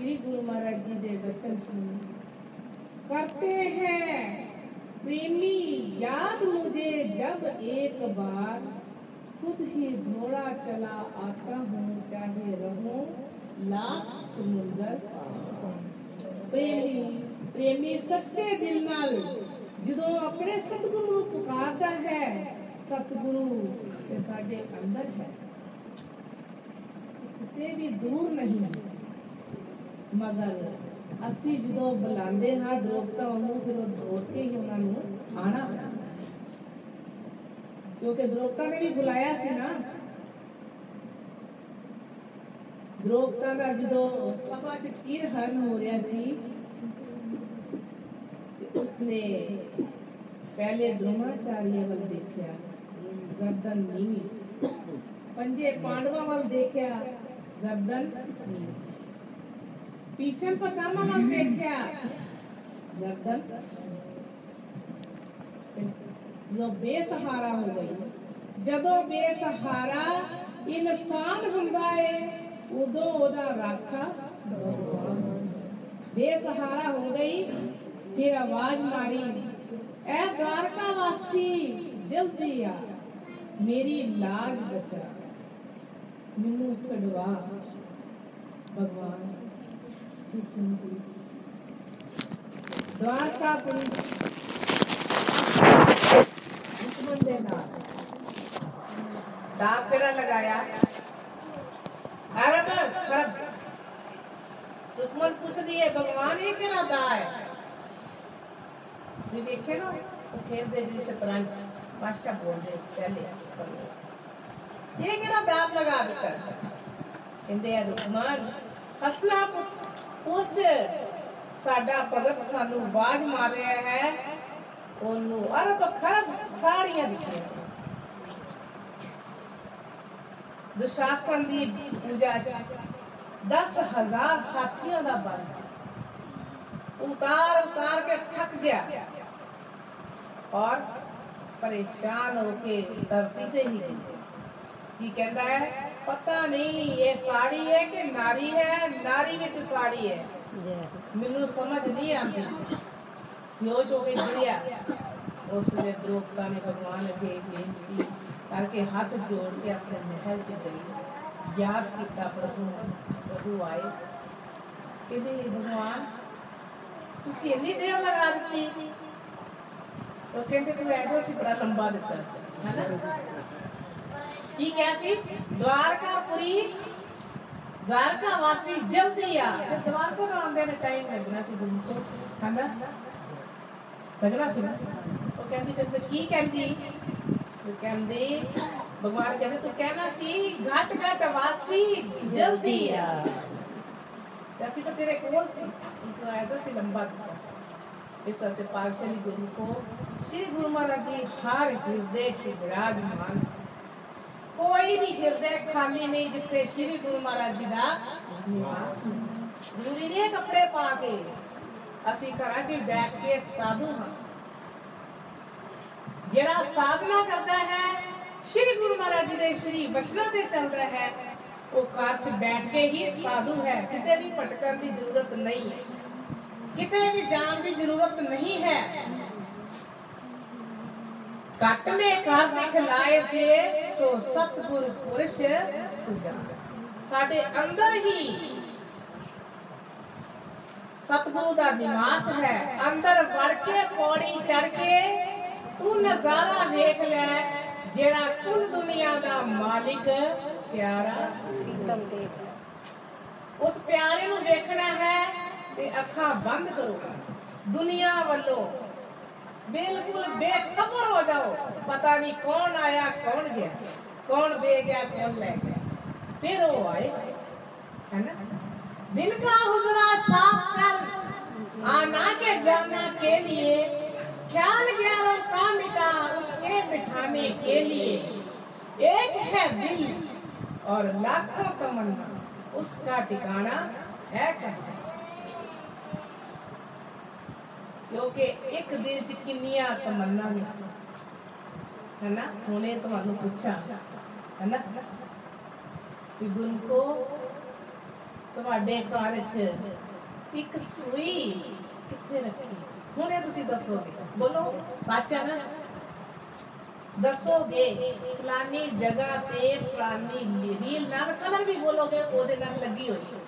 श्री गुरु महाराज जी दे वचन सुनो करते हैं प्रेमी याद मुझे जब एक बार खुद ही घोड़ा चला आता हूँ चाहे रहूं लाख समुंदर ਪ੍ਰੇਮੀ ਪ੍ਰੇਮੀ ਸੱਚੇ ਦਿਲ ਨਾਲ ਜਦੋਂ ਆਪਣੇ ਸਤਿਗੁਰੂ ਨੂੰ ਪੁਕਾਰਦਾ ਹੈ ਸਤਿਗੁਰੂ ਤੇ ਸਾਡੇ ਅੰਦਰ ਹੈ ਕਿਤੇ ਵੀ ਦੂਰ ਨਹੀਂ ਮਗਰ ਅਸੀਂ ਜਦੋਂ ਬੁਲਾਉਂਦੇ ਹਾਂ ਦਰੋਪਤਾ ਉਹਨੂੰ ਫਿਰ ਉਹ ਦੌੜ ਕੇ ਹੀ ਉਹਨਾਂ ਨੂੰ ਆਣਾ ਕਿਉਂਕਿ ਦਰੋਪਤਾ ਨੇ ਵੀ ਬੁਲਾਇਆ ਸੀ ਨਾ ਦਰੋਪਤਾ ਦਾ ਜਦੋਂ ਸਭਾ ਚ ਕਿਰਹਨ ਹੋ ਰਿਹਾ ਸੀ ਤੇ ਉਸਨੇ ਪਹਿਲੇ ਦ੍ਰੋਣਾਚਾਰੀਆ ਵੱਲ ਦੇਖਿਆ ਗਰਦਨ ਨੀਵੀਂ ਸੀ ਪੰਜੇ ਪਾਂਡਵਾਂ ਵੱਲ ਦੇਖਿਆ ਗਰਦਨ ਨੀਵੀਂ ਭੀਸ਼ਮ ਪਤਾਮਾ ਵੱਲ ਦੇਖਿਆ ਗਰਦਨ ਜਦੋਂ ਬੇਸਹਾਰਾ ਹੋ ਗਈ ਜਦੋਂ ਬੇਸਹਾਰਾ ਇਨਸਾਨ ਹੁੰਦਾ ਏ ਉਦੋਂ ਉਹਦਾ ਰਾਖਾ ਬੇਸਹਾਰਾ ਹੋ ਗਈ ਫਿਰ ਆਵਾਜ਼ ਮਾਰੀ ਐ ਦਵਾਰਕਾ ਵਾਸੀ ਜਲਦੀ ਆ ਮੇਰੀ ਲਾਜ ਬਚਾ ਮੈਨੂੰ ਛਡਵਾ ਭਗਵਾਨ द्वारकापुरी दुश्मन देना दाखड़ा लगाया अरे रुकमन पूछ रही है भगवान ये क्या रहा है? ये देखे ना तो खेल दे रही शतरंज बादशाह बोल दे पहले ये क्या दाब लगा देता है। कहते रुकमन फसला पुत्र। ਪੁੱਛ ਸਾਡਾ ਭਗਤ ਸਾਨੂੰ ਬਾਜ ਮਾਰ ਰਿਹਾ ਹੈ ਉਹਨੂੰ ਅਰਬ ਖਰਬ ਸਾੜੀਆਂ ਦਿੱਤੀਆਂ ਦੁਸ਼ਾਸਨ ਦੀ ਪੂਜਾ ਚ 10000 ਹਾਥੀਆਂ ਦਾ ਬਲ ਸੀ ਉਤਾਰ ਉਤਾਰ ਕੇ ਥੱਕ ਗਿਆ ਔਰ ਪਰੇਸ਼ਾਨ ਹੋ ਕੇ ਧਰਤੀ ਤੇ ਹੀ ਗਿਰ ਗਿਆ ਕੀ ਕਹਿੰਦਾ ਹੈ ਪਤਾ ਨਹੀਂ ਇਹ ਸਾੜੀ ਹੈ ਕਿ ਨਾਰੀ ਹੈ ਨਾਰੀ ਵਿੱਚ ਸਾੜੀ ਹੈ ਮੈਨੂੰ ਸਮਝ ਨਹੀਂ ਆਉਂਦੀ ਬੇਹੋਸ਼ ਹੋ ਕੇ ਗਿਰਿਆ ਉਸ ਵੇਲੇ ਦ੍ਰੋਪਤਾ ਨੇ ਭਗਵਾਨ ਅੱਗੇ ਬੇਨਤੀ ਕਰਕੇ ਹੱਥ ਜੋੜ ਕੇ ਆਪਣੇ ਮਹਿਲ ਚ ਗਈ ਯਾਦ ਕੀਤਾ ਪ੍ਰਭੂ ਨੂੰ। ਪ੍ਰਭੂ ਆਏ ਕਹਿੰਦੇ ਭਗਵਾਨ ਤੁਸੀਂ ਇੰਨੀ ਦੇਰ ਲਗਾ ਦਿੱਤੀ ਉਹ ਕਹਿੰਦੇ ਕਿ ਐਡਰੈਸ ਹੀ ਬੜਾ ਲੰਬਾ ਦਿੱਤਾ ਸੀ ਹੈਨਾ ਕੀ ਕਿਹਾ ਸੀ ਦਵਾਰਕਾਪੁਰੀ ਦਵਾਰਕਾ ਵਾਸੀ ਜਲਦੀ ਆ ਤੇ ਦਵਾਰਕਾ ਨੂੰ ਆਉਂਦੇ ਨੇ ਟਾਈਮ ਲੱਗਣਾ ਸੀ ਗੁਰੂ ਕੋ ਹੈਨਾ ਲੱਗਣਾ ਸੀ ਨਾ। ਉਹ ਕਹਿੰਦੀ ਕਹਿੰਦੇ ਕੀ ਕਹਿੰਦੀ ਉਹ ਕਹਿੰਦੀ ਭਗਵਾਨ ਕਹਿੰਦੇ ਤੂੰ ਕਹਿਣਾ ਸੀ ਘਟ ਘਟ ਵਾਸੀ ਜਲਦੀ ਆ ਤੇ ਅਸੀਂ ਤਾਂ ਤੇਰੇ ਕੋਲ ਸੀ ਤੂੰ ਆਇਆ ਸੀ ਲੰਬਾ ਦਿੱਤਾ ਸੀ ਇਸ ਵਾਸਤੇ ਪਾਸ਼ਾ ਗੁਰੂ ਕੋ श्री गुरु महाराज जी हर हृदय से विराजमान ਕੋਈ ਵੀ ਹਿਰਦੇ ਖਾਲੀ ਨਹੀਂ, ਜਿੱਥੇ ਸ੍ਰੀ ਗੁਰੂ ਮਹਾਰਾਜ ਜੀ ਦਾ ਜ਼ਰੂਰੀ ਨਹੀਂ ਕੱਪੜੇ ਪਾ ਕੇ ਅਸੀਂ ਘਰਾਂ 'ਚ ਬੈਠ ਕੇ ਸਾਧੂ ਹਾਂ। ਜਿਹੜਾ ਸਾਧਨਾ ਕਰਦਾ ਹੈ, ਸ੍ਰੀ ਗੁਰੂ ਮਹਾਰਾਜ ਜੀ ਦੇ ਸ੍ਰੀ ਬਚਨਾਂ ਤੇ ਚੱਲਦਾ ਹੈ, ਉਹ ਘਰ 'ਚ ਬੈਠ ਕੇ ਹੀ ਸਾਧੂ ਹੈ। ਕਿਤੇ ਵੀ ਭਟਕਣ ਦੀ ਜ਼ਰੂਰਤ ਨਹੀਂ ਹੈ। ਕਿਤੇ ਵੀ ਜਾਣ ਦੀ ਜ਼ਰੂਰਤ ਨਹੀਂ ਹੈ। ਘਟ ਮੇ ਕਰ ਦਿਖਲਾਏ ਤੇ ਸੋ ਸਤਗੁਰ ਪੁਰਸ਼ ਸੁਜਾਨ ਸਾਡੇ ਅੰਦਰ ਹੀ ਸਤਗੁਰੂ ਦਾ ਨਿਵਾਸ ਹੈ ਅੰਦਰ ਵੜ ਕੇ ਪੌੜੀ ਚੜ ਕੇ ਤੂੰ ਨਜ਼ਾਰਾ ਵੇਖ ਲੈ ਜਿਹੜਾ ਕੁੱਲ ਦੁਨੀਆ ਦਾ ਮਾਲਿਕ ਪਿਆਰਾ ਪ੍ਰੀਤਮ ਦੇਖ ਉਸ ਪਿਆਰੇ ਨੂੰ ਵੇਖਣਾ ਹੈ ਤੇ ਅੱਖਾਂ ਬੰਦ ਕਰੋ ਦੁਨੀਆ ਵੱਲੋਂ बिल्कुल बेखबर हो जाओ। पता नहीं कौन आया, कौन गया, कौन दे गया, कौन ले गया। फिर वो आए, है ना? दिल का हुजरा साफ़ कर। आना के जाना के लिए, ख्याल ग्यारों का मिटा उसके बिठाने के लिए। एक है दिल और लाखों तमन्ना, उसका ठिकाना है कहना ਕਿਉਂਕਿ ਇੱਕ ਦਿਲ ਚ ਕਿੰਨੀਆਂ ਤਮੰਨਾ ਨੇ ਹੈਨਾ ਹੁਣੇ ਤੁਹਾਨੂੰ ਪੁੱਛਾਂ ਹੈਨਾ ਵੀ ਗੁਰੂ ਕੋ ਤੁਹਾਡੇ ਘਰ ਚ ਇੱਕ ਸੂਈ ਕਿੱਥੇ ਰੱਖੀ ਹੁਣੇ ਤੁਸੀਂ ਦੱਸੋਗੇ ਬੋਲੋ ਸੱਚਾ ਨਾ ਦੱਸੋਗੇ ਫਲਾਨੀ ਜਗ੍ਹਾ ਤੇ ਫਲਾਨੀ ਰੀਲ ਨਾਲ ਕਲਰ ਵੀ ਬੋਲੋਗੇ ਉਹਦੇ ਨਾਲ ਲੱਗੀ ਹੋਈ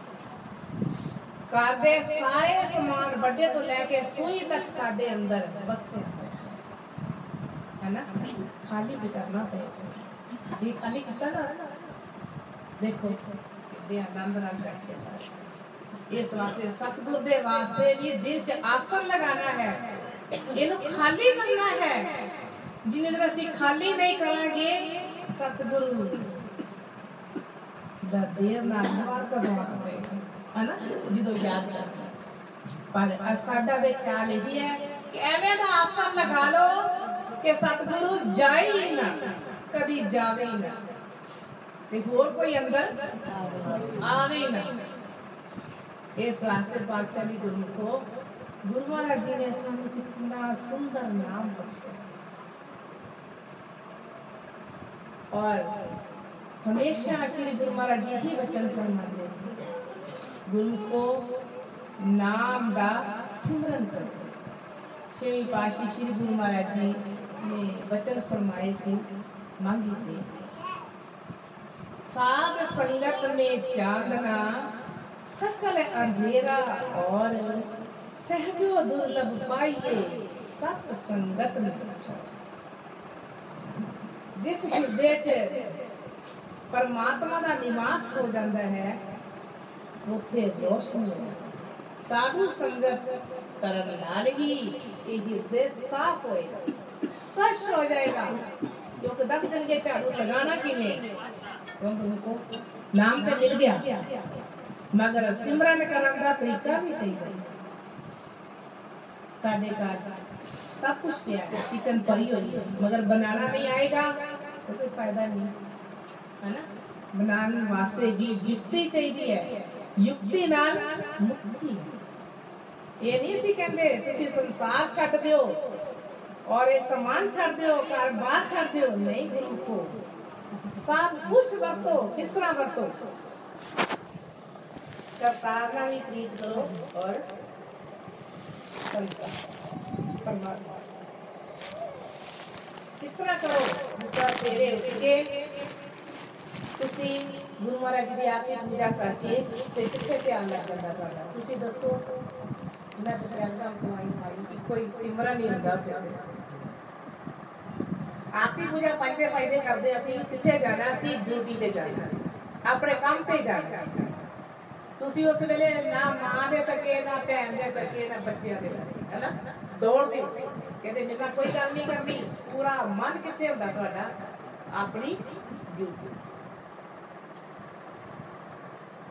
ਘਰ ਦੇ ਸਾਰੇ ਸਮਾਨ ਵੱਡੇ ਤੋਂ ਲੈ ਕੇ ਸੂਈ ਤੱਕ ਸਾਡੇ ਅੰਦਰ ਬਸੇ ਹੋਏ ਹੈ ਨਾ ਖਾਲੀ ਵੀ ਕਰਨਾ ਪਏਗਾ ਇਹ ਖਾਲੀ ਕੀਤਾ ਨਾ ਦੇਖੋ ਕਿੰਨੇ ਆਨੰਦ ਨਾਲ ਬੈਠੇ ਸਾਰੇ ਇਸ ਵਾਸਤੇ ਸਤਿਗੁਰ ਦੇ ਵਾਸਤੇ ਵੀ ਦਿਲ 'ਚ ਆਸਨ ਲਗਾਣਾ ਹੈ ਇਹਨੂੰ ਖਾਲੀ ਕਰਨਾ ਹੈ ਜਿੰਨੇ ਦਿਨ ਅਸੀਂ ਖਾਲੀ ਨਹੀਂ ਕਰਾਂਗੇ ਸਤਿਗੁਰੂ ਦਾ ਦੇਰ ਨਾਲ ਮਾਰ ਕਰਵਾ ਪਏਗਾ ਹਨਾ ਜਦੋਂ ਯਾਦ ਕਰਨਾ ਪਰ ਅ- ਸਾਡਾ ਦੇ ਖਿਆਲ ਇਹ ਹੈ ਕਿ ਐਵੇਂ ਦਾ ਆਸਨ ਲਗਾ ਲਓ ਕਿ ਸਤਿਗੁਰੂ ਜਾਏ ਹੀ ਨਾ ਕਦੀ ਜਾਵੇ ਹੀ ਨਾ ਤੇ ਹੋਰ ਕੋਈ ਅੰਦਰ ਆਵੇ ਹੀ ਨਾ ਇਸ ਵਾਸਤੇ ਪਾਤਸ਼ਾਹ ਦੀ ਗੁਰਮੁਖੋ ਗੁਰੂ ਮਹਾਰਾਜ ਜੀ ਨੇ ਸਾਨੂੰ ਕਿੰਨਾ ਸੁੰਦਰ ਨਾਮ ਬਖਸ਼ਿਆ और हमेशा श्री गुरु महाराज जी ही वचन फरमाते हैं गुरु को नाम ਦਾ ਸਿਮਰਨ ਕਰੋ ਛੇਵੀਂ ਪਾਸ਼ੀ श्री गुरु महाराज जी ने वचन फरमाए ਸੀ ਮੰਗੀ ਤੇ साध संगत में चांदना सकल अंधेरा और सहजो दुर्लभ पाइए सत संगत में ਜਿਸ ਹਿਰਦੇ 'ਚ ਪਰਮਾਤਮਾ ਦਾ ਨਿਵਾਸ ਹੋ ਜਾਂਦਾ ਹੈ મુખે રોશની સાધુ સંગત કરમ નાનગી એ हृदय साफ़ होएगा स्वच्छ हो जाएगा। क्योंकि दस दिन के चारों लगाना कि नहीं क्योंकि उनको नाम तो मिल गया। मगर सिमरन करम का तरीका भी चाहिए? साढ़े काज सब कुछ पिया है। किचन परी हो रही है मगर बनाना नहीं आएगा तो कोई फ़ायदा नहीं। है ना? बनाने वास्ते भी युक्ति चाहिए है। युक्ति नाल मुक्ति। ये नहीं सी कहते तुसी संसार छट दियो, और ये सामान छट दियो कार बात छट दियो, नहीं गुरु को सब कुछ वर्तो, किस तरह वर्तो? करतार ना भी प्रीत करो, और संसार, परमात्मा। किस तरह करो? जिस तरह तेरे उसके ਤੁਸੀਂ ਗੁਰੂ ਮਹਾਰਾਜ ਜੀ ਦੀ ਆਰਤੀ ਪੂਜਾ ਕਰਕੇ ਤੇ ਕਿੱਥੇ ਧਿਆਨ ਲੱਗ ਜਾਂਦਾ ਤੁਹਾਡਾ ਤੁਸੀਂ ਦੱਸੋ ਮੈਂ ਤਾਂ ਕਹਿੰਦਾ ਹਾਂ ਆਈ ਆਈ ਕਿ ਕੋਈ ਸਿਮਰਨ ਨਹੀਂ ਹੁੰਦਾ ਉੱਥੇ ਤੇ ਆਰਤੀ ਪੂਜਾ ਪਾਈਦੇ ਪਾਈਦੇ ਕਰਦੇ ਅਸੀਂ ਕਿੱਥੇ ਜਾਣਾ ਅਸੀਂ ਡਿਊਟੀ ਤੇ ਜਾਣਾ ਆਪਣੇ ਕੰਮ ਤੇ ਜਾਣਾ ਤੁਸੀਂ ਉਸ ਵੇਲੇ ਨਾ ਮਾਂ ਦੇ ਸਕੇ ਨਾ ਭੈਣ ਦੇ ਸਕੇ ਨਾ ਬੱਚਿਆਂ ਦੇ ਸਕੇ ਹੈਨਾ ਦੌੜਦੇ ਉੱਤੇ ਕਹਿੰਦੇ ਮੇਰੇ ਨਾਲ ਕੋਈ ਗੱਲ ਨਹੀਂ ਕਰਨੀ ਪੂਰਾ ਮਨ ਕਿੱਥੇ ਹੁੰਦਾ ਤੁਹਾਡਾ ਆਪਣੀ ਡਿਊਟੀ 'ਚ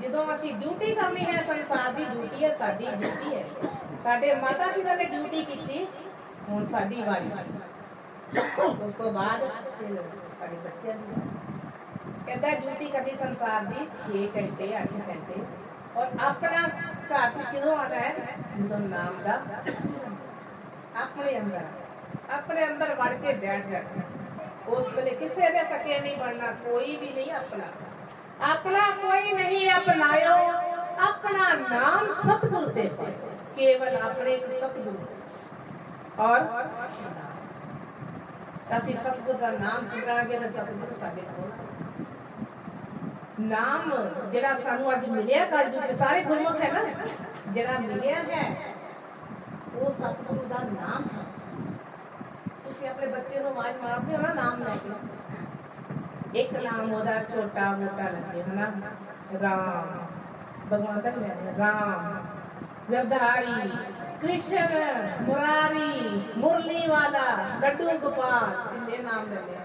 ਜਦੋਂ ਅਸੀਂ ਡਿਊਟੀ ਕਰਨੀ ਹੈ ਸੰਸਾਰ ਦੀ ਡਿਊਟੀ ਹੈ ਸਾਡੀ ਡਿਊਟੀ ਹੈ ਸਾਡੇ ਮਾਤਾ ਪਿਤਾ ਨੇ ਡਿਊਟੀ ਕੀਤੀ ਹੁਣ ਸਾਡੀ ਵਾਰੀ ਉਸ ਤੋਂ ਬਾਅਦ ਫਿਰ ਸਾਡੇ ਬੱਚਿਆਂ ਦੀ ਵਾਰੀ। ਕਹਿੰਦਾ ਡਿਊਟੀ ਕਰਨੀ ਸੰਸਾਰ ਦੀ 6 ਘੰਟੇ 8 ਘੰਟੇ ਔਰ ਆਪਣਾ ਘਰ ਚ ਕਿਦੋਂ ਆਣਾ ਹੈ ਜਦੋਂ ਨਾਮ ਦਾ ਸਿਮਰਨ। ਆਪਣੇ ਅੰਦਰ ਆਪਣੇ ਅੰਦਰ ਵੜ ਕੇ ਬੈਠ ਜਾਣਾ ਉਸ ਵੇਲੇ ਕਿਸੇ ਦੇ ਸਕੇ ਨਹੀਂ ਬਣਨਾ ਕੋਈ ਵੀ ਨਹੀਂ ਆਪਣਾ ਆਪਣਾ ਕੋਈ ਨਹੀਂ ਅਪਣਾਇਓ ਆਪਣਾ ਨਾਮ ਸਤਿਗੁਰ ਤੇ ਪਾਇਓ ਕੇਵਲ ਆਪਣੇ ਇੱਕ ਸਤਿਗੁਰ ਔਰ ਅਸੀਂ ਸਤਿਗੁਰ ਦਾ ਨਾਮ ਸਿਮਰਾਂਗੇ ਤਾਂ ਸਤਿਗੁਰ ਸਾਡੇ ਕੋਲ ਨਾਮ ਜਿਹੜਾ ਸਾਨੂੰ ਅੱਜ ਮਿਲਿਆ ਕੱਲ ਜੋ ਸਾਰੇ ਗੁਰਮੁਖ ਹੈ ਨਾ ਜਿਹੜਾ ਮਿਲਿਆ ਹੈ ਉਹ ਸਤਿਗੁਰੂ ਦਾ ਨਾਮ ਹੈ ਤੁਸੀਂ ਆਪਣੇ ਬੱਚੇ ਨੂੰ ਆਵਾਜ਼ ਮਾਰਦੇ ਹੋ ਨਾ ਨਾਮ ਲੈ ਕੇ एक नाम ओदा छोटा मोटा लगे है ना? राम। भगवान तक ले राम। जरदारी कृष्ण, मुरारी मुरली वाला लड्डू गोपाल, इनके नाम ले ले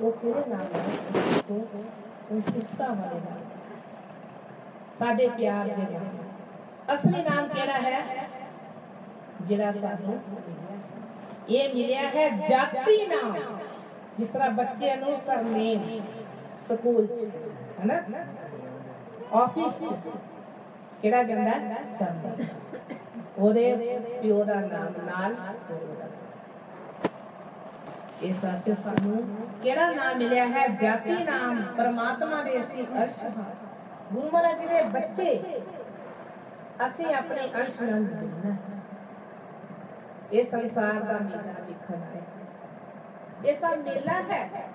वो तेरे नाम है तो वो वाले नाम प्यार नाम असली नाम केड़ा है? जिरा साधु। ਮਿਲਿਆ ਹੈ ਜਾਤੀ ਨਾਮ ਜਿਸ ਤਰ੍ਹਾਂ ਬੱਚੇ ਨੂੰ ਸਰਨੇਮ ਸਕੂਲ ਚ ਹੈ ਨਾ ਆਫਿਸ ਚ ਕਿਹੜਾ ਜਾਂਦਾ ਹੈ? ਸਰਨੇਮ ਉਹਦੇ ਪਿਓ ਦਾ ਨਾਮ ਨਾਲ ਉਹਦਾ। ਇਸ ਵਾਸਤੇ ਸਾਨੂੰ ਕਿਹੜਾ ਨਾਮ ਮਿਲਿਆ ਹੈ ਜਾਤੀ ਨਾਮ ਪਰਮਾਤਮਾ ਦੇ ਅਸੀਂ ਅਰਸ਼ ਹਾਂ ਗੁਰੂ ਮਹਾਰਾਜ ਜੀ ਦੇ ਬੱਚੇ ਅਸੀਂ ਆਪਣੇ ਅੰਸ਼ ਨਾਲ ਜੁੜਨਾ ਹੈ। ਇਹ ਸੰਸਾਰ ਦਾ ਮੇਲਾ ਦੇਖਣ ਹੈ ਇਹ ਸਭ ਮੇਲਾ ਹੈ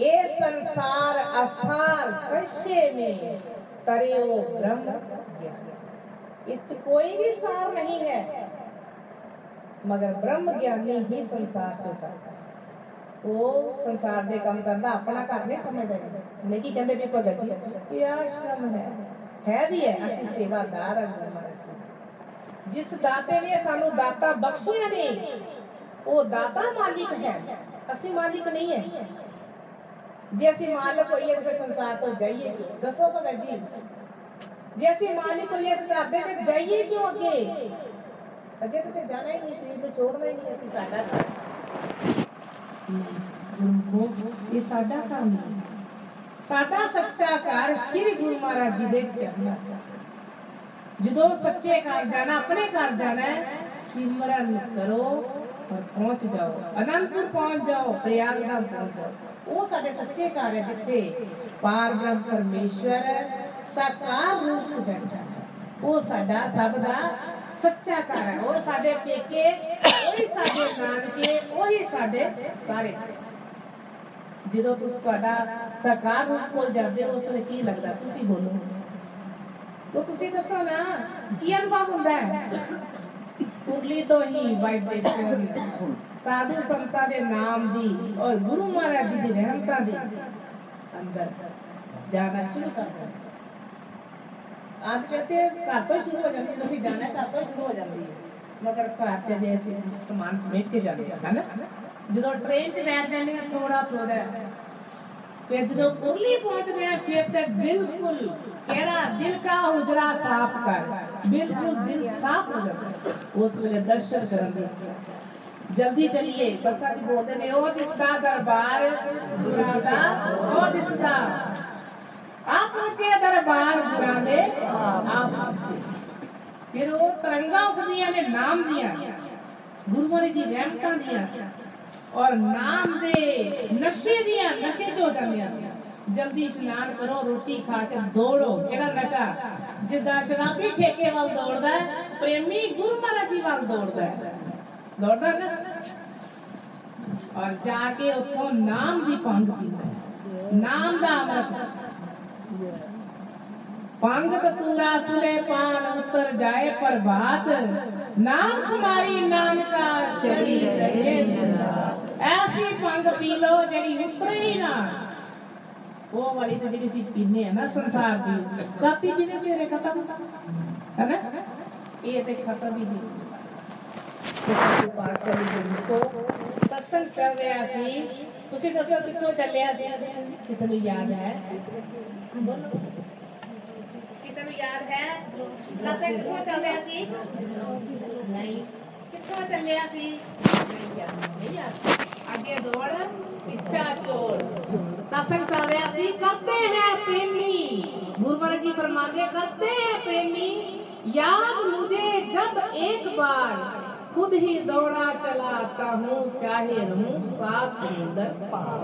ਇਹ ਸੰਸਾਰ ਅਸਾਰ ਸੱਚੇ में तरियो ब्रह्म ज्ञान इस कोई भी सार नहीं है मगर ब्रह्म ज्ञानी ही संसार चुका ਉਹ ਸੰਸਾਰ ਦੇ ਕੰਮ ਕਰਦਾ ਆਪਣਾ ਘਰ ਨਹੀਂ ਸਮਝਦਾ ਨਹੀਂ ਕੀ ਕਹਿੰਦੇ ਵੀ ਭਗਤ ਜੀ ਇਹ ਆਸ਼ਰਮ ਹੈ ਹੈ ਵੀ ਹੈ ਅਸੀਂ ਸੇਵਾਦਾਰ ਹਾਂ ਗੁਰੂ ਮਹਾਰਾਜ ਜੀ ਜਿਸ ਦਾਤੇ ਨੇ ਸਾਨੂੰ ਦਾਤਾ ਬਖਸ਼ਿਆ ਨੇ ਉਹ ਦਾਤਾ ਮਾਲਿਕ ਹੈ ਅਸੀਂ ਮਾਲਿਕ ਨਹੀਂ ਹੈ ਜੇ ਅਸੀਂ ਮਾਲਕ ਹੋਈਏ ਤਾਂ ਫਿਰ ਸੰਸਾਰ ਤੋਂ ਜਾਈਏ ਕਿਉਂ ਦੱਸੋ ਭਗਤ ਜੀ ਜੇ ਅਸੀਂ ਮਾਲਿਕ ਹੋਈਏ ਇਸ ਦਾਤੇ ਤੇ ਜਾਈਏ ਕਿਉਂ ਅੱਗੇ ਅੱਗੇ ਤਾਂ ਫਿਰ ਜਾਣਾ ਹੀ ਨਹੀਂ ਸਰੀਰ ਨੂੰ ਛੋੜਨਾ ਹੀ ਨਹੀਂ ਅਸੀਂ ਸਾਡਾ ਘਰ ਗੁਰੂ ਇਹ ਸਾਡਾ ਘਰ ਨਹੀਂ ਸਾਡਾ ਸੱਚਾ ਘਰ ਸ੍ਰੀ ਗੁਰੂ ਮਹਾਰਾਜ ਜੀ ਦੇ ਚਰਨਾਂ 'ਚ ਜਦੋਂ ਸੱਚੇ ਘਰ ਜਾਣਾ, ਆਪਣੇ ਘਰ ਜਾਣਾ ਹੈ, ਸਿਮਰਨ ਕਰੋ ਔਰ ਪਹੁੰਚ ਜਾਓ। ਅਨੰਦਪੁਰ ਪਹੁੰਚ ਜਾਓ, ਪ੍ਰਯਾਗਰਾਜ ਪਹੁੰਚ ਜਾਓ। ਉਹ ਸਾਡੇ ਸੱਚੇ ਘਰ ਹੈ ਜਿੱਥੇ ਪਾਰ ਪਰਮੇਸ਼ਵਰ ਸਾਕਾਰ ਰੂਪ 'ਚ ਬੈਠਾ ਹੈ। ਉਹ ਸਾਡਾ ਸਭ ਦਾ ਸੱਚਾ ਘਰ ਹੈ। ਉਹ ਸਾਡੇ ਪੇਕੇ, ਉਹੀ ਸਾਡੇ ਨਾਨਕੇ, ਉਹੀ ਸਾਡੇ ਸਾਰੇ ਜਦੋਂ ਤੁਸੀਂ ਤੁਹਾਡਾ ਸਾਕਾਰ ਰੂਪ ਕੋਲ ਜਾਂਦੇ ਹੋ, ਉਸ ਵੇਲੇ ਕੀ ਲੱਗਦਾ? ਤੁਸੀਂ ਬੋਲੋ। ਉਹ ਤੁਸੀਂ ਦੱਸੋ ਨਾ ਕੀ ਅਨੁਭਵ ਹੁੰਦਾ ਹੈ ਕੁੰਡਲੀ ਤੋਂ ਹੀ ਵਾਈਬ੍ਰੇਸ਼ਨ ਸਾਧੂ ਸੰਤਾਂ ਦੇ ਨਾਮ ਦੀ ਔਰ ਗੁਰੂ ਮਹਾਰਾਜ ਜੀ ਦੀ ਰਹਿਮਤਾਂ ਦੀ ਅੰਦਰ ਜਾਣਾ ਸ਼ੁਰੂ ਕਰ ਦਿੰਦਾ ਆਦ ਕਹਤੇ ਘਰ ਤੋਂ ਸ਼ੁਰੂ ਹੋ ਜਾਂਦੀ ਹੈ ਅਸੀਂ ਜਾਣਾ ਘਰ ਤੋਂ ਸ਼ੁਰੂ ਹੋ ਜਾਂਦੀ ਹੈ ਮਗਰ ਘਰ ਚ ਜੇ ਅਸੀਂ ਸਮਾਨ ਸਮੇਟ ਕੇ ਜਾਂਦੇ ਹਾਂ ਨਾ ਜਦੋਂ ਟ੍ਰੇਨ 'ਚ ਬੈਠ ਜਾਂਦੇ ਹਾਂ वे उर्ली पहुँच गए फिर तक बिल्कुल केड़ा दिल का हुजरा साफ़ कर, बिल्कुल दिल साफ़ हो जाता उस वेले दर्शन करन दी इच्छा जल्दी चलिए बरसा जी बोलते ने ओ दिसदा दरबार, बुरादा ओ दिसदा आ पहुँचे दरबार, बुरादे आ पहुँचे। फिर वो तरंगा उठदियाँ ने नाम दिया। गुरुवारी दी रहमतां दिया। और नाम दे। नशे दिया, नशे च हो जाने जल्दी स्नान करो, रोटी खा के दौड़ो। केड़ा नशा? जिदा शराबी ठेके वाल दौड़दा है, प्रेमी गुरुमाला जी वाल दौड़दा है। दौड़दा ना? और जाके उठो नाम दी पंग पींदा नाम दा अमृत पंग तो तूरा सुले पान, उतर जाए पर बात नाम तुम्हारी नाम का चली रहे ਐਸੀ ਭੰਗ ਪੀ ਲਓ ਜਿਹੜੀ ਉਤਰੇ ਹੀ ਨਾ ਉਹ ਵਾਲੀ ਤੇ ਜਿਹੜੀ ਸੀ ਪੀਨੇ ਆ ਨਾ ਸੰਸਾਰ ਦੀ ਰਾਤੀ ਜਿਹਨੇ ਸਵੇਰੇ ਖਤਮ ਹੈਨਾ ਇਹ ਤੇ ਖਤਮ ਹੀ ਨਹੀਂ ਪਾਠਸ਼ਾਲੀ ਜੀ ਕੋ ਸਤਸੰਗ ਚੱਲ ਰਿਹਾ ਸੀ ਤੁਸੀਂ ਦੱਸੋ ਕਿੱਥੋਂ ਚੱਲਿਆ ਸੀ ਕਿਸੇ ਨੂੰ ਯਾਦ ਹੈ ਬੋਲੋ ਕਿਸੇ ਨੂੰ ਯਾਦ ਹੈ ਸਤਸੰਗ ਕਿੱਥੋਂ ਚੱਲ ਰਿਹਾ ਸੀ ਨਹੀਂ ਕਿੱਥੋਂ ਚੱਲਿਆ ਸੀ ਨਹੀਂ ਯਾਦ ਨਹੀਂ ਯਾਦ ਅੱਗੇ ਦੌੜ ਪਿੱਛਾ ਤੋੜ सत्संग चल रहा सी करते हैं प्रेमी गुरु महाराज जी फरमाते हैं, करते हैं प्रेमी याद मुझे जब एक बार खुद ही दौड़ा चला आता हूँ चाहे रहूं सात समुंदर पार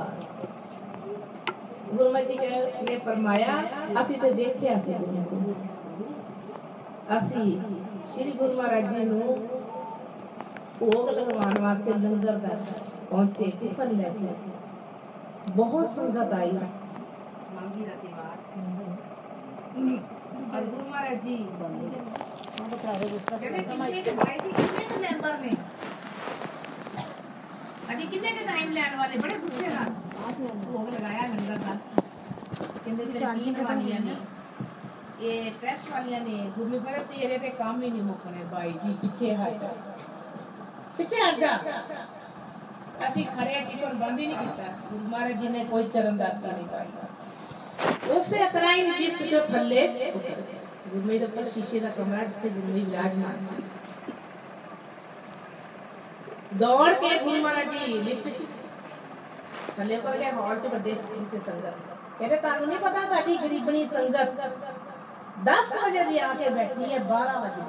ਗੁਰੂ ਮਹਾਰਾਜ ਜੀ ਕਹਿ- ਨੇ ਫਰਮਾਇਆ ਅਸੀਂ ਤੇ ਦੇਖਿਆ ਸੀ ਗੁਰੂ ਨੂੰ। ਅਸੀਂ ਸ੍ਰੀ ਗੁਰੂ ਮਹਾਰਾਜ ਜੀ ਨੂੰ ਭੋਗ ਲਗਵਾਉਣ ਵਾਸਤੇ ਲੰਗਰ ਦਾ और objective for letter. बहुत सुंदर आई मांगी रहती बात और गुरुमारा जी मैं बता रही हूँ उसका कितने के भाई थी कितने के मेंबर में अभी कितने के टाइम हम्म। लेने वाले बड़े गुस्से ना वो लगाया घंटा का कितने के चांदी वालिया ने ये प्रेस वालिया ने घूमी पर तेरे पे काम ही नहीं मुकने भाई जी पीछे हट जा पीछे हट जा ਅਸੀਂ ਖੜੇ ਟਿਕਣ ਬੰਦ ਹੀ ਨਹੀਂ ਕੀਤਾ ਗੁਰੂ ਮਹਾਰਾਜ ਜੀ ਨੇ ਕੋਈ ਚਰਨਦਾਸੀ ਨਹੀਂ ਪਾਈ ਉਸੇ ਤਰ੍ਹਾਂ ਹੀ ਲਿਫਟ ਚੋਂ ਥੱਲੇ ਉਤਰ ਗਏ ਗੁਰਮੇ ਦੇ ਉੱਪਰ ਸ਼ੀਸ਼ੇ ਦਾ ਕਮਰਾ ਜਿੱਥੇ ਗੁਰਮੇ ਵਿਰਾਜਮਾਨ ਸੀ ਦੌੜ ਕੇ ਗੁਰੂ ਮਹਾਰਾਜ ਜੀ ਲਿਫਟ ਚ ਥੱਲੇ ਉਤਰ ਗਏ ਹਾਲ ਚ ਵੱਡੇ ਸਿੰਘ ਤੇ ਸੰਗਤ ਕਹਿੰਦੇ ਤੁਹਾਨੂੰ ਨਹੀਂ ਪਤਾ ਸਾਡੀ ਗਰੀਬਣੀ ਸੰਗਤ 10 ਵਜੇ ਦੀ ਆ ਕੇ ਬੈਠੀ ਹੈ 12 ਵਜੇ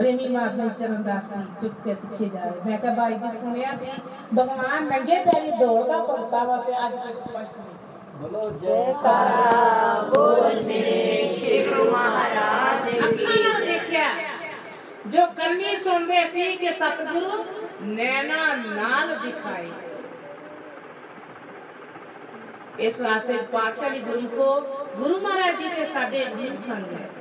प्रेमी महात्मा चरणदास जी चुप के पीछे जा रहे। मैं कहा भाई जी सुनया सी भगवान नंगे पैरी दौड़दा भगता वास्ते आज के स्पष्ट में बोलो जयकारा बोल मेरे शिव महाराज। अपना ना देखया जो कन्नी सुन दे सी के सतगुरु नैना नाल दिखाए। इस वास्ते पाछली गुरु को गुरु महाराज जी के साडे गुरु संग है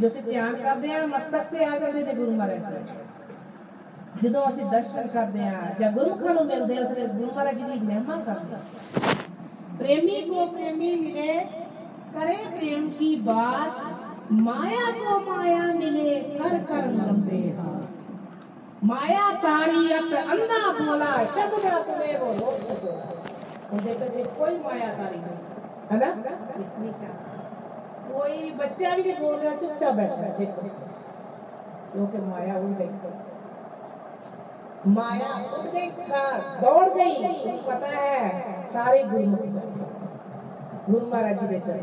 ਜੋ ਅਸੀਂ ਧਿਆਨ ਕਰਦੇ ਹਾਂ ਮਸਤਕ ਤੇ ਆ ਜਾਂਦੇ ਨੇ ਗੁਰੂ ਮਹਾਰਾਜ ਜੀ ਜਦੋਂ ਅਸੀਂ ਦਰਸ਼ਨ ਕਰਦੇ ਹਾਂ ਜਾਂ ਗੁਰਮੁਖਾਂ ਨੂੰ ਮਿਲਦੇ ਹਾਂ ਉਸ ਵੇਲੇ ਗੁਰੂ ਮਹਾਰਾਜ ਜੀ ਦੀ ਮਹਿਮਾ ਕਰਦੇ ਹਾਂ प्रेमी को प्रेमी मिले करे प्रेम की बात माया को माया मिले कर कर लंबे हाथ माया तारी अत अंधा बोला शब्द न सुने वो लोग उनके पे कोई माया तारी नहीं है ना इतनी शांति कोई बच्चा भी नहीं बोल रहा, चुपचाप बैठा है। देखो क्योंकि माया उड़ गई। माया उड़ गई दौड़ गई। पता है, सारे गुरु गुरु महाराज जी बेचारे।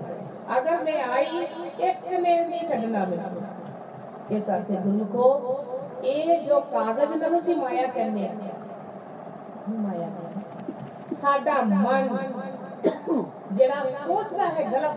अगर मैं आई, एक ने नहीं छड़ना मेरे ये साथे गुरु को ये जो कागज़ ननु सी माया करने माया साडा मन, जेड़ा सोचता है गलत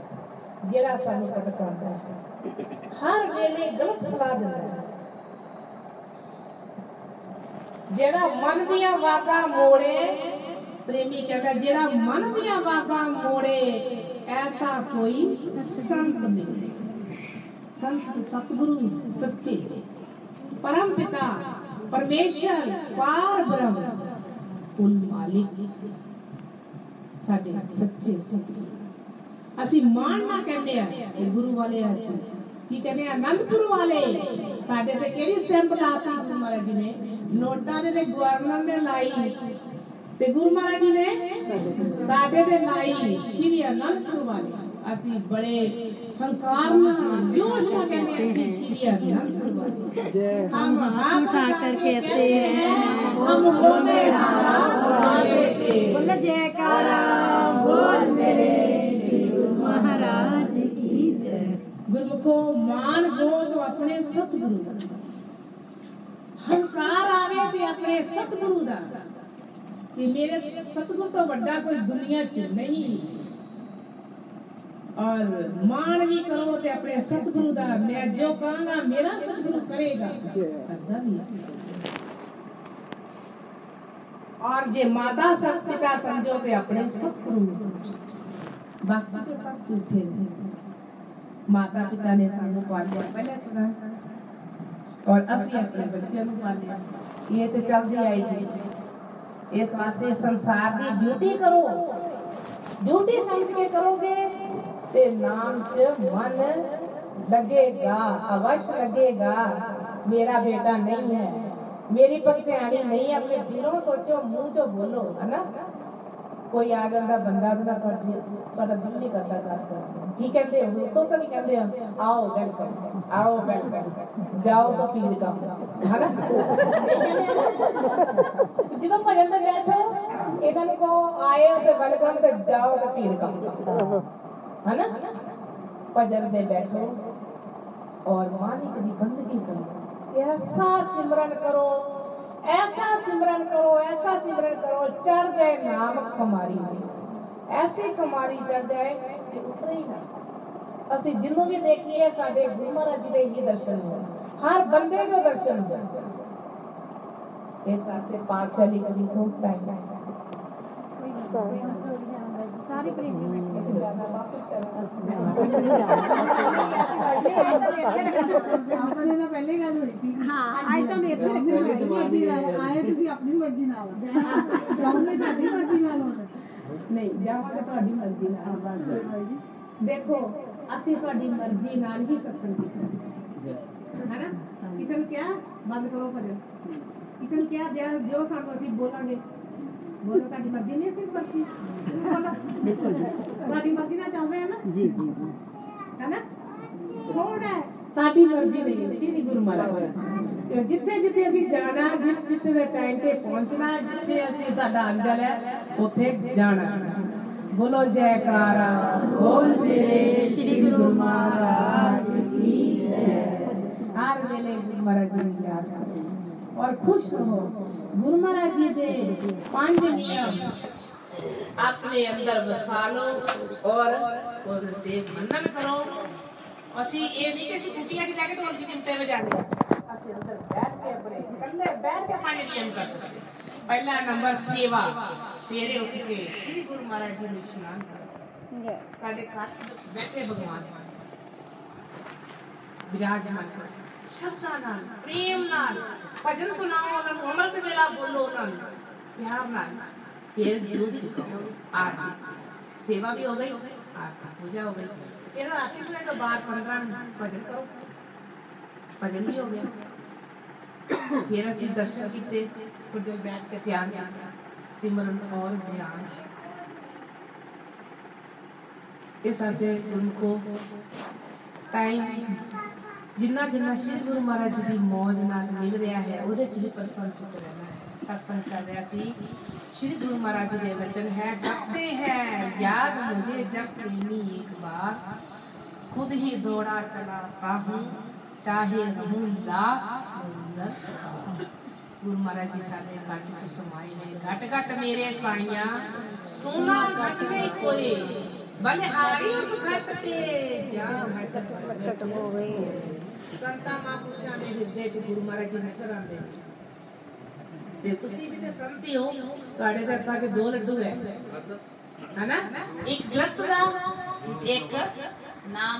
ਜਿਹੜਾ ਸਾਨੂੰ ਭਟਕਾਉਂਦਾ ਹੈ ਹਰ ਵੇਲੇ ਗਲਤ ਸਲਾਹ ਦਿੰਦਾ ਹੈ ਜਿਹੜਾ ਮਨ ਦੀਆਂ ਵਾਗਾਂ ਮੋੜੇ ਪ੍ਰੇਮੀ ਕਹਿੰਦਾ ਜਿਹੜਾ ਮਨ ਦੀਆਂ ਵਾਗਾਂ ਮੋੜੇ ਐਸਾ ਕੋਈ ਸੰਤ ਮਿਲੇ ਸੰਤ ਸਤਿਗੁਰੂ ਸੱਚੇ ਪਰਮ ਪਿਤਾ ਪਰਮੇਸ਼ਰ ਪਾਰ ਬ੍ਰਹਮ ਕੁਲ ਮਾਲਿਕ ਸਾਡੇ ਸੱਚੇ ਸਤਿਗੁਰੂ ਅਸੀਂ ਮਾਣ ਨਾ ਕਹਿੰਦੇ ਆ ਕਿ ਗੁਰੂ ਵਾਲੇ ਆ ਅਸੀਂ ਕੀ ਕਹਿੰਦੇ ਆ ਆਨੰਦਪੁਰ ਵਾਲੇ ਸਾਡੇ ਤੇ ਕਿਹੜੀ ਸਟੈਂਪ ਲਾਤੀ ਗੁਰੂ ਮਹਾਰਾਜ ਜੀ ਨੇ ਨੋਟਾਂ ਦੇ ਤੇ ਗਵਰਨਰ ਨੇ ਲਾਈ ਤੇ ਗੁਰੂ ਮਹਾਰਾਜ ਜੀ ਨੇ ਸਾਡੇ ਤੇ ਲਾਈ ਸ਼੍ਰੀ ਅਨੰਦਪੁਰ ਵਾਲੇ ਅਸੀਂ ਬੜੇ ਹੰਕਾਰ ਨਾਲ ਜੋਸ਼ ਨਾਲ ਕਹਿੰਦੇ ਹਾਂ ਅਸੀਂ ਸ਼੍ਰੀ ਅਨੰਦਪੁਰ ਵਾਲੇ हम हाथ उठा कर कहते हैं हम होते हारा वाले के बोल जयकारा की जय ਗੁਰਮੁਖੋ ਮਾਨ ਹੋ तो ਆਪਣੇ ਸਤਿਗੁਰੂ ਦਾ ਹੰਕਾਰ ਆਵੇ ਤੇ ਆਪਣੇ ਸਤਿਗੁਰੂ ਦਾ ਕਿ ਮੇਰੇ ਸਤਿਗੁਰੂ ਤੋਂ ਵੱਡਾ ਕੋਈ ਦੁਨੀਆ 'ਚ ਨਹੀਂ ਔਰ ਮਾਣ ਵੀ ਕਰੋ ਤੇ ਆਪਣੇ ਸਤਿਗੁਰੂ ਦਾ ਮੈਂ ਜੋ ਕਹਾਂਗਾ ਮੇਰਾ ਸਤਿਗੁਰੂ ਕਰੇਗਾ ਕਰਦਾ ਵੀ ਹੈ। ਔਰ ਜੇ ਮਾਤਾ ਸਤ ਪਿਤਾ ਸਮਝੋ ਤੇ ਆਪਣੇ ਸਤਿਗੁਰੂ ਨੂੰ ਸਮਝੋ ਬਾਕੀ ਤਾਂ ਸਭ ਝੂਠੇ ਨੇ ਮਾਤਾ ਪਿਤਾ ਨੇ ਸਾਨੂੰ ਪਾਲਿਆ ਪਹਿਲਾਂ ਸੁਣਾ ਔਰ ਅਸੀਂ ਆਪਣੇ ਬੱਚਿਆਂ ਨੂੰ ਪਾਲਿਆ ਇਹ ਤੇ ਚੱਲਦੀ ਆਈ ਹੈ ਇਸ ਵਾਸਤੇ ਸੰਸਾਰ ਦੀ ਡਿਊਟੀ ਕਰੋ ਡਿਊਟੀ ਸਮਝ ਕੇ ਕਰੋਗੇ ਤੇ ਨਾਮ 'ਚ ਮਨ ਲੱਗੇਗਾ ਅਵਸ਼ ਲੱਗੇਗਾ ਮੇਰਾ ਬੇਟਾ ਨਹੀਂ ਹੈ ਮੇਰੀ ਭਗਤਿਆਣੀ ਨਹੀਂ ਹੈ, ਆਪਣੇ ਦਿਲੋਂ ਸੋਚੋ ਮੂੰਹ 'ਚੋਂ ਬੋਲੋ ਹਨਾ ਕੋਈ ਆ ਜਾਂਦਾ ਬੰਦਾ ਉਹਦਾ ਤੁਹਾਡੇ ਤੁਹਾਡਾ ਦਿਲ ਨਹੀਂ ਕਰਦਾ ਗੱਲ ਕਰਨ ਨੂੰ। ਕੀ ਕਹਿੰਦੇ ਹੋ ਤੋਂ ਤਾਂ ਨਹੀਂ ਕਹਿੰਦੇ ਹੋ ਆਓ ਵੈਲਕਮ ਆਓ ਵੈਲਕਮ ਜਾਓ ਤਾਂ ਪੀਰ ਕੰਮ ਹਨਾ ਤੇ ਜਦੋਂ ਭਜਨ ਤੇ ਬੈਠੋ ਇਹਨਾਂ ਨੂੰ ਕਹੋ ਆਏ ਹੋ ਤੇ ਵੈਲਕਮ ਤੇ ਜਾਓ ਤਾਂ ਪੀਰ ਕੰਮ ਹਨਾ ਭਜਨ ਤੇ ਬੈਠੋ और मालिक की बंदगी करो ऐसा सिमरन करो ऐसा सिमरन करो ऐसा सिमरन करो चढ़ जाए नाम खमारी में ऐसी खमारी चढ़ जाए कि उतरे ही ना ਅਸੀਂ ਜਿਹਨੂੰ ਵੀ ਦੇਖੀਏ ਸਾਡੇ ਗੁਰੂ ਮਹਾਰਾਜ ਜੀ ਦੇ ਹੀ ਦਰਸ਼ਨ ਹੋਣ ਹਰ ਬੰਦੇ ਜੋ ਦਰਸ਼ਨ ਹੋਣ ਇਸ ਵਾਸਤੇ ਪਾਠਸ਼ਾਲੀ ਕਦੀ ਖੂਬ ਟਾਈਮ ਪਹਿਲੇ ਗੱਲ ਹੋਈ ਸੀ ਹਾਂ ਅੱਜ ਤਾਂ ਮੇਰੇ ਤੋਂ ਤੁਹਾਡੀ ਮਰਜ਼ੀ ਨਾਲ ਆਏ ਤੁਸੀਂ ਆਪਣੀ ਮਰਜ਼ੀ ਨਾਲ ਜਾਉਂਗੇ ਸਾਡੀ ਮਰਜ਼ੀ ਨਾਲ ਹੋਣਾ ਨਹੀਂ ਜਾਵਾਂਗੇ ਤੁਹਾਡੀ ਮਰਜ਼ੀ ਨਾਲ ਦੇਖੋ ਅਸੀਂ ਤੁਹਾਡੀ ਮਰਜ਼ੀ ਨਾਲ ਹੀ ਸਤਸੰਗ ਕੀਤਾ ਹੈਨਾ ਕਿਸੇ ਨੂੰ ਕਿਹਾ ਬੰਦ ਕਰੋ ਭਜਨ ਕਿਸੇ ਨੂੰ ਕਿਹਾ ਜਿਹੜਾ ਜੋ ਸਾਨੂੰ ਅਸੀਂ ਬੋਲਾਂਗੇ ਬੋਲੋ ਤੁਹਾਡੀ ਮਰਜ਼ੀ ਨਹੀਂ ਅਸੀਂ ਵਰਤੀ ਬੋਲੋ ਤੁਹਾਡੀ ਮਰਜ਼ੀ ਨਾਲ ਚੱਲ ਰਹੇ ਹਾਂ ਨਾ ਜੀ ਜੀ ਹੈਨਾ ਥੋੜਾ ਹੈ। ਸਾਡੀ ਮਰਜ਼ੀ ਨਹੀਂ ਹੈ, ਸ਼੍ਰੀ ਗੁਰੂ ਮਹਾਰਾਜ ਜਿੱਥੇ ਜਿੱਥੇ ਅਸੀਂ ਜਾਣਾ ਜਿਸ ਜਿਸ ਦੇ ਟਾਈਮ ਤੇ ਪਹੁੰਚਣਾ ਜਿੱਥੇ ਅਸੀਂ ਸਾਡਾ ਅੰਜਲ ਹੈ ਉੱਥੇ ਜਾਣਾ ਬੋਲੋ ਜੈਕਾਰਾ ਬੋਲ ਮੇਰੇ ਸ਼੍ਰੀ ਗੁਰੂ ਮਹਾਰਾਜ ਕੀ ਜੈ ਹਰ ਵੇਲੇ ਗੁਰੂ ਮਹਾਰਾਜ ਜੀ ਨੂੰ ਯਾਦ ਕਰੋ ਔਰ ਖੁਸ਼ ਰਹੋ ਗੁਰੂ ਮਹਾਰਾਜ ਜੀ ਦੇ ਪੰਜ ਨਿਯਮ ਆਪਣੇ ਅੰਦਰ ਵਸਾ ਲਓ ਔਰ ਉਸ ਤੇ ਮੰਨਣ ਕਰੋ ਅਸੀਂ ਇਹ ਨਹੀਂ ਕਿ ਅਸੀਂ ਕੁਟੀਆਂ 'ਚ ਲੈ ਕੇ ਢੋਲਕੀ ਚਿਮਟੇ ਵਜਾਣੇ ਆ ਅਸੀਂ ਅੰਦਰ ਬੈਠ ਕੇ ਆਪਣੇ ਇਕੱਲੇ ਬੈਠ ਕੇ ਪੰਜ ਨਿਯਮ ਕਰ ਸਕਦੇ ਪਹਿਲਾ ਨੰਬਰ ਸੇਵਾ ਸਵੇਰੇ ਉੱਠ ਕੇ ਸ੍ਰੀ ਗੁਰੂ ਮਹਾਰਾਜ ਜੀ ਨੂੰ ਇਸ਼ਨਾਨ ਕਰੋ ਸਾਡੇ ਘਰ ਬੈਠੇ ਭਗਵਾਨ ਵਿਰਾਜਮਾਨ ਕਰੋ ਸ਼ਬਦਾਂ ਨਾਲ ਪ੍ਰੇਮ ਨਾਲ ਭਜਨ ਸੁਣਾਓ ਉਹਨਾਂ ਨੂੰ ਅੰਮ੍ਰਿਤ ਵੇਲਾ ਬੋਲੋ ਉਹਨਾਂ ਨੂੰ ਪਿਆਰ ਨਾਲ ਫਿਰ ਜੋਤ ਚੁਕਾਓ ਆਰਤੀ सेवा भी हो गई आरती पूजा हो गई। फिर आरती पूजा के बाद पंद्रह भजन करो। भजन भी हो गया। फिर असि दर्शन किते कुछ देर बैठ के ध्यान सिमरन और ध्यान। इस तरह से उनको टाइम ਜਿੰਨਾ ਜਿੰਨਾ ਸ਼੍ਰੀ ਗੁਰੂ ਮਹਾਰਾਜ ਜੀ ਦੀ ਮੌਜ ਨਾਲ ਮਿਲ ਰਿਹਾ ਹੈ ਉਹਦੇ ਚ ਹੀ ਪ੍ਰਸੰਨ ਚਿੱਤ ਰਹਿਣਾ ਹੈ ਸਤਸੰਗ ਚੱਲ ਰਿਹਾ ਸੀ श्री गुरु महाराज जी के वचन है डरते हैं याद मुझे जब प्रेमी एक बार खुद ही दौड़ा चलाता हूँ चाहे रहूं लाख सुंदर गुरु महाराज जी साडे घट च समाए हैं घट घट मेरे साइया सोना घट में कोई बलिहारी उस घट के जान घट घट हो गई ਸੰਤਾਂ ਮਹਾਂਪੁਰਸ਼ਾਂ ਦੇ ਹਿਰਦੇ 'ਚ ਗੁਰੂ ਮਹਾਰਾਜ ਜੀ ਨਜ਼ਰ ਆਉਂਦੇ ਨੇ ਤੇ ਤੁਸੀਂ ਵੀ ਤੇ ਸੰਤੀ ਹੋ ਤੁਹਾਡੇ ਘਰ ਪਾ ਕੇ ਦੋ ਲੱਡੂ ਹੈ ਹਨਾ ਇੱਕ ਗਲਸ ਦਾ ਇੱਕ ਨਾਮ